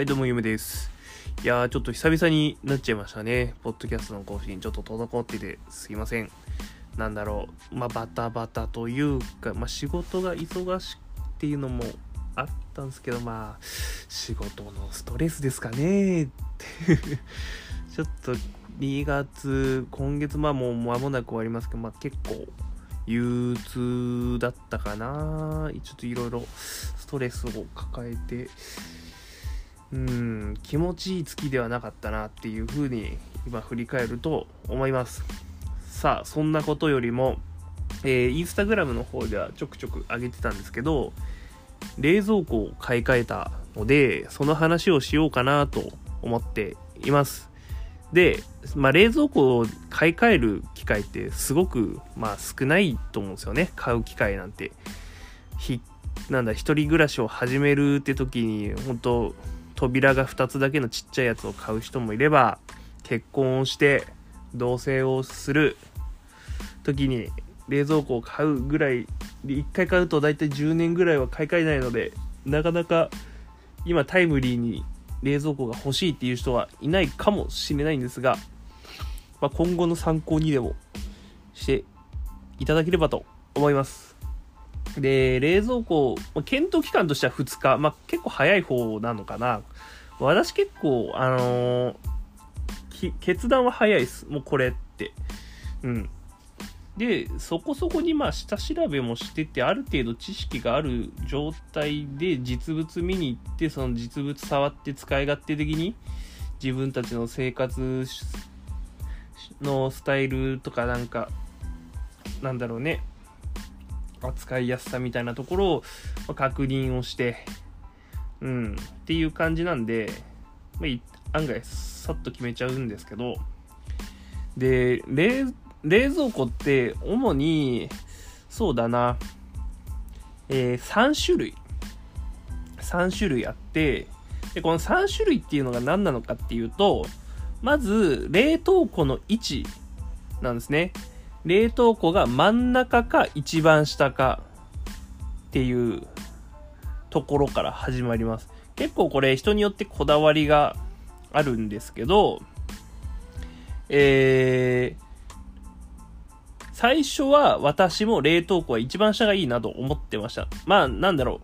はい、どうも、ゆめです。いやー、ちょっと久々になっちゃいましたね。ポッドキャストの更新、ちょっと滞っててすいません。なんだろう、まあ、バタバタというか、まあ、仕事が忙しいっていうのもあったんですけど、まあ、仕事のストレスですかねって。ちょっと、2月、今月、まあ、もう間もなく終わりますけど、まあ、結構、憂鬱だったかなちょっといろいろストレスを抱えてうん気持ちいい月ではなかったなっていうふうに今振り返ると思います。さあそんなことよりも、えー、インスタグラムの方ではちょくちょく上げてたんですけど冷蔵庫を買い替えたのでその話をしようかなと思っています。で、まあ、冷蔵庫を買い替える機会ってすごく、まあ、少ないと思うんですよね。買う機会なんて。ひなんだ一人暮らしを始めるって時に本当扉が2つだけのちっちゃいやつを買う人もいれば結婚をして同棲をする時に冷蔵庫を買うぐらいで1回買うと大体10年ぐらいは買い替えないのでなかなか今タイムリーに冷蔵庫が欲しいっていう人はいないかもしれないんですが、まあ、今後の参考にでもしていただければと思います。で、冷蔵庫、ま検討期間としては2日、まあ、結構早い方なのかな。私結構、あのー決断は早いです。もうこれって。うん。で、そこそこにまあ下調べもしてて、ある程度知識がある状態で実物見に行って、その実物触って使い勝手的に自分たちの生活のスタイルとかなんか、なんだろうね、扱いやすさみたいなところを確認をして、うん、っていう感じなんで、まあ、案外さっと決めちゃうんですけど、で、冷冷蔵庫って主に、そうだな、えー3種類。3種類あって、で、この3種類っていうのが何なのかっていうと、まず、冷凍庫の位置なんですね。冷凍庫が真ん中か一番下かっていうところから始まります。結構これ人によってこだわりがあるんですけど、えー、最初は私も冷凍庫は一番下がいいなと思ってました。まあ、なんだろ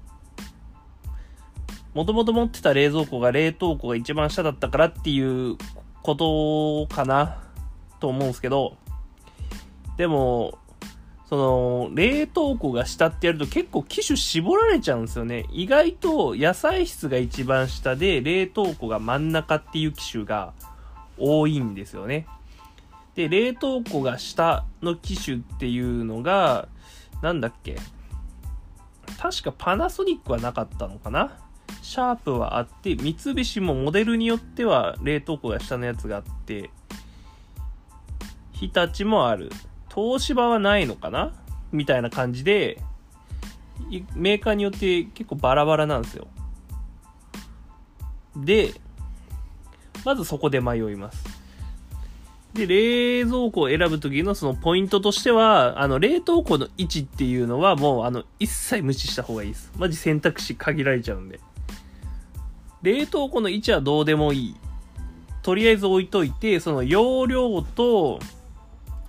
う。もともと持ってた冷蔵庫が冷凍庫が一番下だったからっていうことかなと思うんですけど、でも、その、冷凍庫が下ってやると結構機種絞られちゃうんですよね。意外と野菜室が一番下で、冷凍庫が真ん中っていう機種が多いんですよね。で、冷凍庫が下の機種っていうのが、なんだっけ。確かパナソニックはなかったのかなシャープはあって、三菱もモデルによっては冷凍庫が下のやつがあって、日立もある。東芝はないのかな？みたいな感じで、メーカーによって結構バラバラなんですよ。で、まずそこで迷います。で、冷蔵庫を選ぶ時のそのポイントとしては、あの、冷凍庫の位置っていうのはもう、あの、一切無視した方がいいです。マジ選択肢限られちゃうんで。冷凍庫の位置はどうでもいい。とりあえず置いといて、その容量と、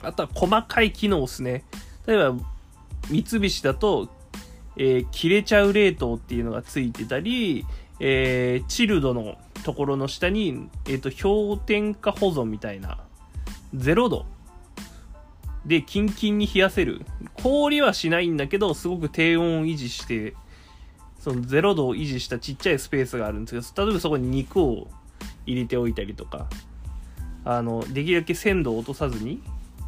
あとは細かい機能ですね。例えば、三菱だと、えー切れちゃう冷凍っていうのがついてたり、えーチルドのところの下に、えっ、と、氷点下保存みたいな、0度でキンキンに冷やせる。氷はしないんだけど、すごく低温を維持して、その0度を維持したちっちゃいスペースがあるんですけど、例えばそこに肉を入れておいたりとか、あの、できるだけ鮮度を落とさずに、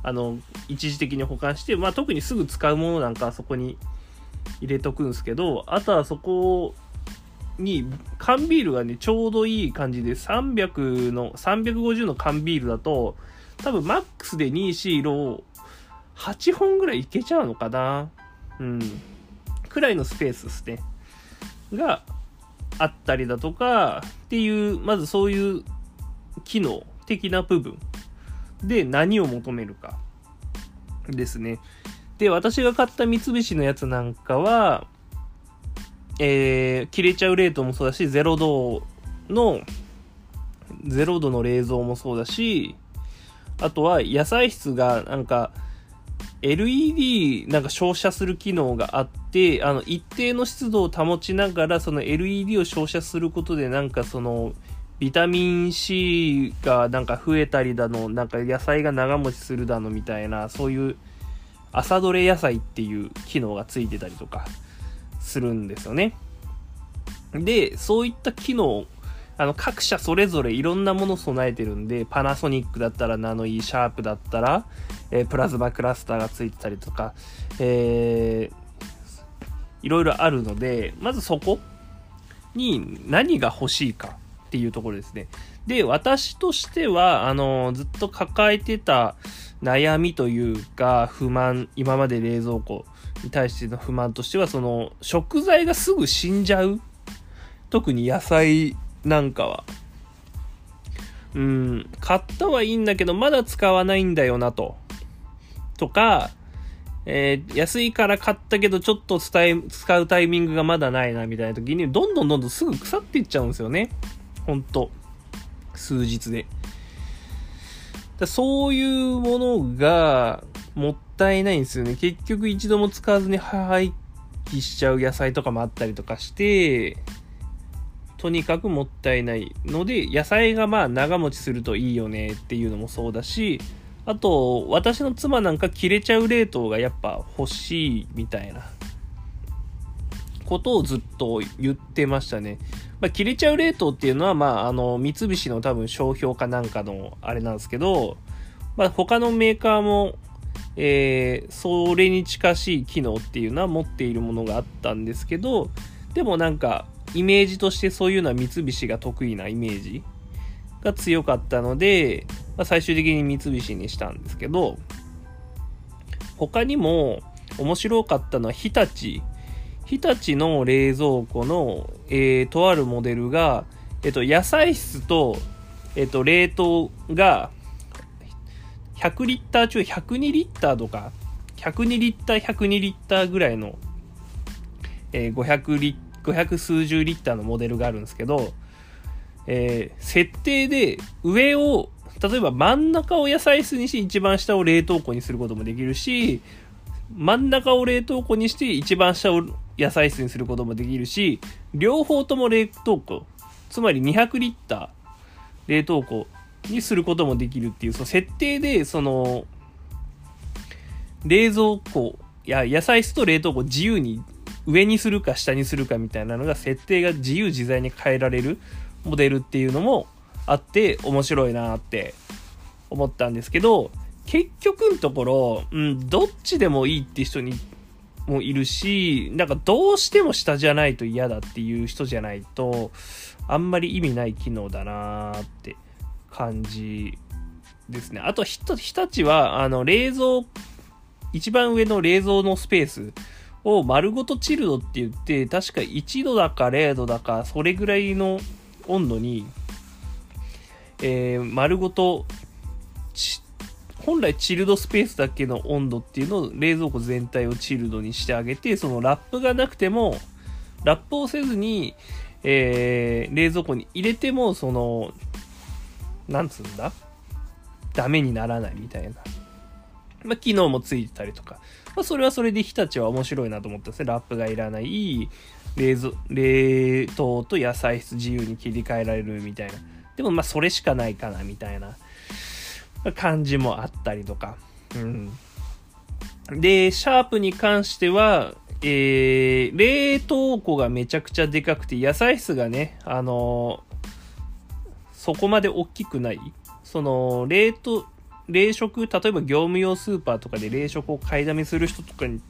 あの、一時的に保管して、まあ特にすぐ使うものなんかはそこに入れとくんですけど、あとはそこに缶ビールがね、ちょうどいい感じで、300の、350の缶ビールだと、多分マックスで2、4、6、8本ぐらいいけちゃうのかなうん。くらいのスペースですね。があったりだとか、っていう、まずそういう機能的な部分で何を求めるかですね。で、私が買った三菱のやつなんかは、えー、切れちゃうレートもそうだし、0度の0度の冷蔵もそうだし、あとは野菜室がなんか LED なんか照射する機能があって、あの一定の湿度を保ちながらその LED を照射することでなんかそのビタミン C がなんか増えたりだの、なんか野菜が長持ちするだのみたいな、そういう朝どれ野菜っていう機能がついてたりとかするんですよね。で、そういった機能、あの各社それぞれいろんなもの備えてるんで、パナソニックだったらナノイー、シャープだったら、えー、プラズマクラスターがついてたりとか、えー、いろいろあるので、まずそこに何が欲しいかっていうところですね。で、私としては、あの、ずっと抱えてた悩みというか、不満、今まで冷蔵庫に対しての不満としては、その、食材がすぐ死んじゃう。特に野菜なんかは。うん、買ったはいいんだけど、まだ使わないんだよなと。とか、えー、安いから買ったけど、ちょっと使うタイミングがまだないな、みたいな時に、どんどんどんどんすぐ腐っていっちゃうんですよね。ほんと。数日で。だそういうものがもったいないんですよね。結局一度も使わずに廃棄しちゃう野菜とかもあったりとかして、とにかくもったいないので、野菜がまあ長持ちするといいよねっていうのもそうだし、あと、私の妻なんか切れちゃう冷凍がやっぱ欲しいみたいなことをずっと言ってましたね。まあ、切れちゃう冷凍っていうのは、まあ、あの、三菱の多分商標かなんかのあれなんですけど、まあ、他のメーカーも、えー、それに近しい機能っていうのは持っているものがあったんですけど、でもなんか、イメージとしてそういうのは三菱が得意なイメージが強かったので、まあ、最終的に三菱にしたんですけど、他にも面白かったのは日立日立の冷蔵庫の、えー、とあるモデルが、えっ、と、野菜室と、えっ、と、冷凍が、100リッター中102リッターとか、102リッター、102リッターぐらいの、えー、500リ500数十リッターのモデルがあるんですけど、えー、設定で上を、例えば真ん中を野菜室にして、一番下を冷凍庫にすることもできるし、真ん中を冷凍庫にして一番下を野菜室にすることもできるし、両方とも冷凍庫、つまり200リッター冷凍庫にすることもできるっていう、その設定で、その、冷蔵庫や野菜室と冷凍庫自由に上にするか下にするかみたいなのが設定が自由自在に変えられるモデルっていうのもあって面白いなって思ったんですけど結局のところ、うん、どっちでもいいって人にもいるし、なんかどうしても下じゃないと嫌だっていう人じゃないと、あんまり意味ない機能だなーって感じですね。あと、日立は、あの、冷蔵、一番上の冷蔵のスペースを丸ごとチルドって言って、確か1度だか0度だか、それぐらいの温度に、えー、丸ごと本来チルドスペースだけの温度っていうのを冷蔵庫全体をチルドにしてあげて、そのラップがなくても、ラップをせずに、えー、冷蔵庫に入れても、その、なんつうんだ？ダメにならないみたいな。まあ、機能もついてたりとか。まあ、それはそれで日立は面白いなと思ったんですね。ラップがいらない、冷蔵、冷凍と野菜室自由に切り替えられるみたいな。でもまあそれしかないかなみたいな感じもあったりとか。うん。で、シャープに関しては、えー、冷凍庫がめちゃくちゃでかくて、野菜室がね、あのー、そこまで大きくない。その、冷凍、冷食、例えば業務用スーパーとかで冷食を買いだめする人とかに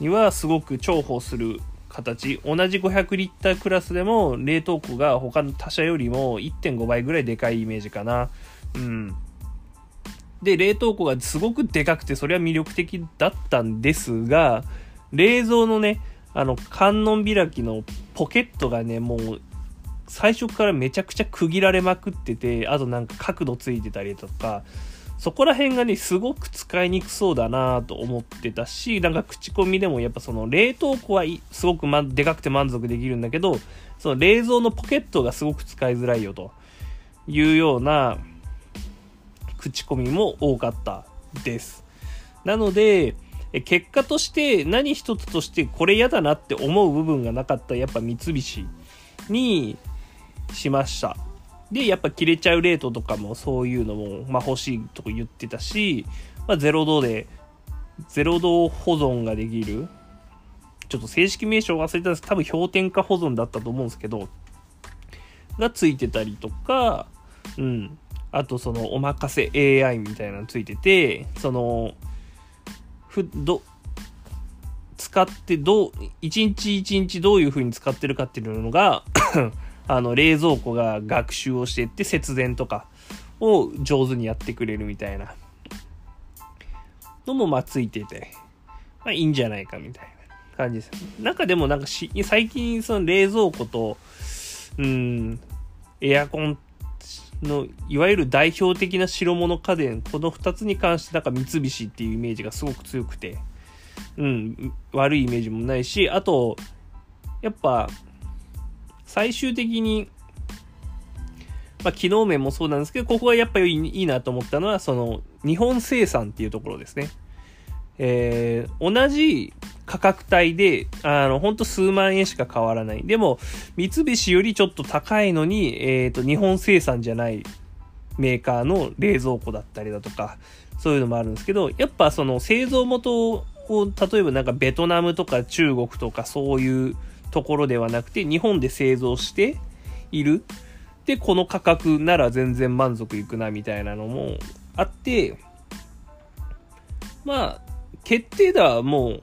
にはすごく重宝する形。同じ500リッタークラスでも冷凍庫が他の他社よりも1.5倍ぐらいでかいイメージかな。うん。で、冷凍庫がすごくでかくて、それは魅力的だったんですが、冷蔵のね、あの、観音開きのポケットがね、もう、最初からめちゃくちゃ区切られまくってて、あとなんか角度ついてたりとか、そこら辺がね、すごく使いにくそうだなと思ってたし、なんか口コミでもやっぱその冷凍庫はすごく、ま、でかくて満足できるんだけど、その冷蔵のポケットがすごく使いづらいよというような口コミも多かったです。なので、結果として何一つとしてこれ嫌だなって思う部分がなかったやっぱ三菱にしました。で、やっぱ切れちゃうレートとかもそういうのも、まあ、欲しいとか言ってたし、まあ、0度で、0度保存ができる。ちょっと正式名称忘れたんですけど多分氷点下保存だったと思うんですけど、がついてたりとか、うん。あとそのお任せ AI みたいなのついてて、その、ふ、ど、使ってどう、一日一日どういう風に使ってるかっていうのが あの、冷蔵庫が学習をしていって節電とかを上手にやってくれるみたいなのもまあついてて、まあいいんじゃないかみたいな感じです。なんかでもなんかし、最近その冷蔵庫と、うん、エアコンのいわゆる代表的な白物家電この2つに関してなんか三菱っていうイメージがすごく強くてうん悪いイメージもないしあとやっぱ最終的に、まあ、機能面もそうなんですけど、ここがやっぱりいいなと思ったのは、その、日本生産っていうところですね。えー、同じ価格帯で、あの、ほんと数万円しか変わらない。でも、三菱よりちょっと高いのに、えっ、ー、と、日本生産じゃないメーカーの冷蔵庫だったりだとか、そういうのもあるんですけど、やっぱその製造元を、例えばなんかベトナムとか中国とかそういうところではなくて、日本で製造している。で、この価格なら全然満足いくな、みたいなのもあって、まあ、決定ではもう、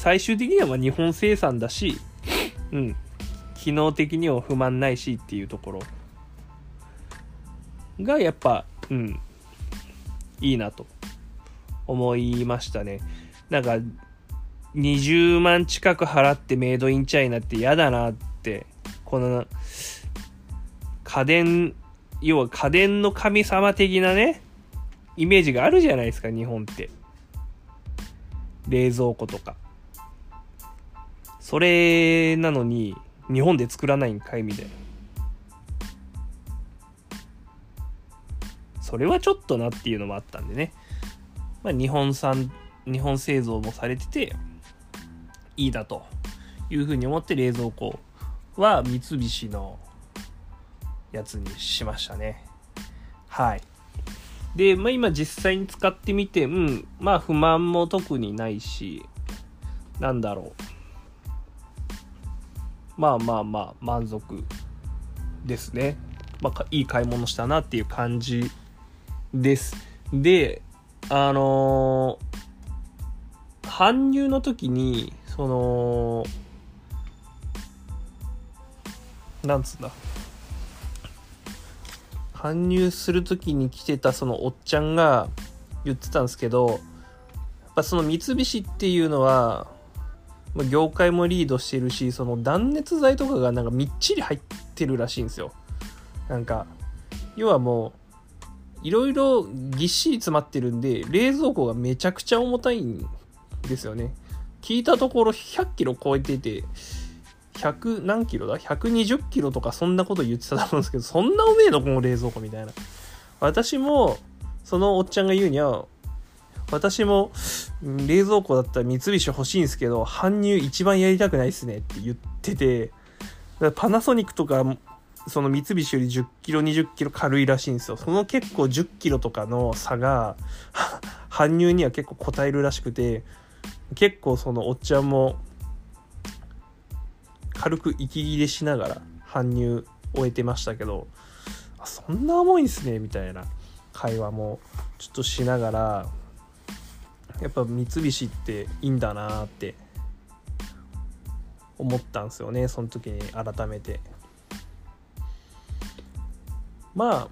最終的にはま日本生産だし、うん、機能的には不満ないしっていうところがやっぱ、うん、いいなと思いましたね。なんか、20万近く払ってメイドインチャイナって嫌だなって、この、家電、要は家電の神様的なね、イメージがあるじゃないですか、日本って。冷蔵庫とか。それなのに、日本で作らないんかいみたいな。それはちょっとなっていうのもあったんでね。まあ、日本産、日本製造もされてて、いいだというふうに思って冷蔵庫は三菱のやつにしましたね。はい。で、まあ今実際に使ってみて、うん、まあ不満も特にないし、なんだろう。まあまあまあ満足ですね。まあいい買い物したなっていう感じです。で、あのー、搬入の時に、そのなんつうんだ搬入する時に来てたそのおっちゃんが言ってたんですけどやっぱその三菱っていうのは業界もリードしてるしその断熱材とかがなんかみっちり入ってるらしいんですよなんか要はもういろいろぎっしり詰まってるんで冷蔵庫がめちゃくちゃ重たいんですよね聞いたところ100キロ超えてて、100何キロだ ?120 キロとかそんなこと言ってたと思うんですけど、そんなうめえの？この冷蔵庫みたいな。私も、そのおっちゃんが言うには、私も冷蔵庫だったら三菱欲しいんですけど、搬入一番やりたくないっすねって言ってて、パナソニックとか、その三菱より10キロ、20キロ軽いらしいんですよ。その結構10キロとかの差が、搬入には結構応えるらしくて、結構そのおっちゃんも軽く息切れしながら搬入終えてましたけどそんな重いんすねみたいな会話もちょっとしながらやっぱ三菱っていいんだなって思ったんですよねその時に改めて。まあ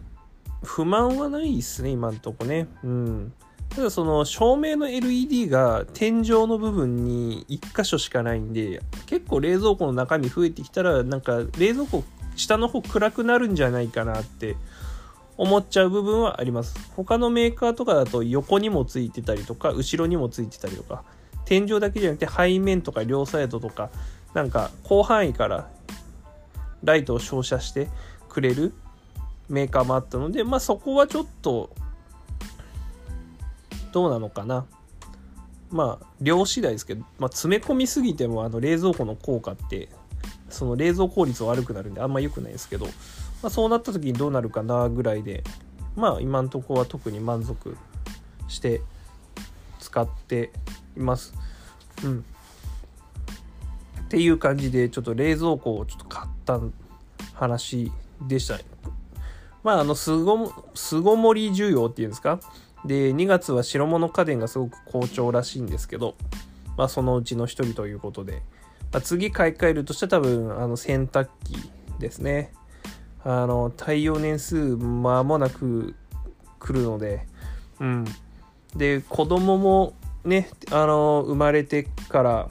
不満はないっすね今んとこね。うん。ただその照明の LED が天井の部分に1箇所しかないんで結構冷蔵庫の中身増えてきたらなんか冷蔵庫下の方暗くなるんじゃないかなって思っちゃう部分はあります。他のメーカーとかだと横にもついてたりとか後ろにもついてたりとか天井だけじゃなくて背面とか両サイドとかなんか広範囲からライトを照射してくれるメーカーもあったのでまあそこはちょっとどうなのかな。まあ量次第ですけど、まあ、詰め込みすぎてもあの冷蔵庫の効果ってその冷蔵効率悪くなるんであんま良くないですけど、まあ、そうなった時にどうなるかなぐらいでまあ今んとこは特に満足して使っています。うん。っていう感じでちょっと冷蔵庫をちょっと買った話でした。まああの巣ご巣ごもり需要っていうんですか？で2月は白物家電がすごく好調らしいんですけど、まあ、そのうちの一人ということで、まあ、次買い替えるとしたら多分あの洗濯機ですね。あの耐用年数間もなく来るので。うん。で子供もねあの生まれてから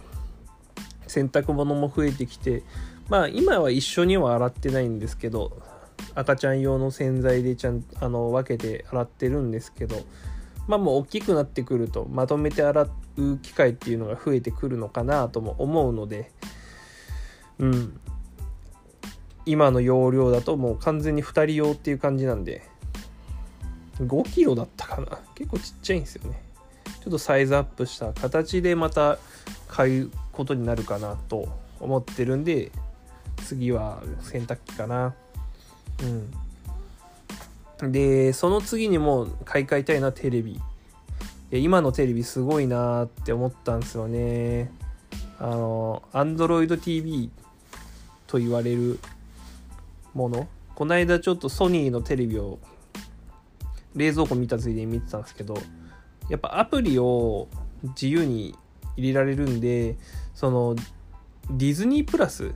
洗濯物も増えてきてまあ今は一緒には洗ってないんですけど赤ちゃん用の洗剤でちゃんあの分けて洗ってるんですけどまあもう大きくなってくるとまとめて洗機会っていうのが増えてくるのかなとも思うのでうん。今の容量だともう完全に2人用っていう感じなんで5キロだったかな。結構ちっちゃいんですよね。ちょっとサイズアップした形でまた買うことになるかなと思ってるんで次は洗濯機かな。うん。でその次にもう買い替えたいなテレビ。今のテレビすごいなって思ったんですよね。あの Android TV と言われるもの。この間ちょっとソニーのテレビを冷蔵庫見たついでに見てたんですけどやっぱアプリを自由に入れられるんでそのディズニープラス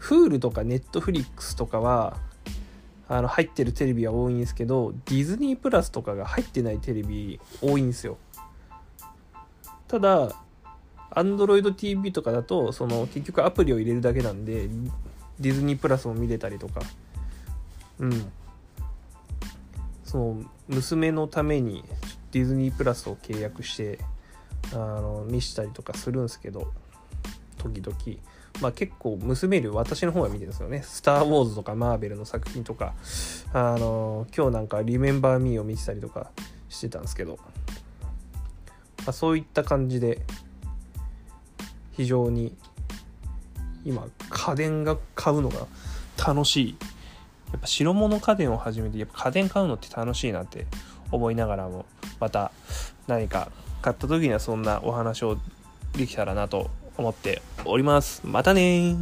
Hulu とか Netflix とかはあの入ってるテレビは多いんですけどディズニープラスとかが入ってないテレビ多いんですよ。ただ Android TV とかだとその結局アプリを入れるだけなんでディズニープラスも見れたりとか。うん。その娘のためにディズニープラスを契約してあの見したりとかするんですけど時々。まあ、結構娘より私の方が見てるんですよね。スター・ウォーズとかマーベルの作品とか、あの今日なんかリメンバー・ミーを見てたりとかしてたんですけど、まあ、そういった感じで非常に今家電が買うのが楽しい。やっぱ白物家電を始めてやっぱ家電買うのって楽しいなって思いながらもまた何か買った時にはそんなお話をできたらなと思っております。またね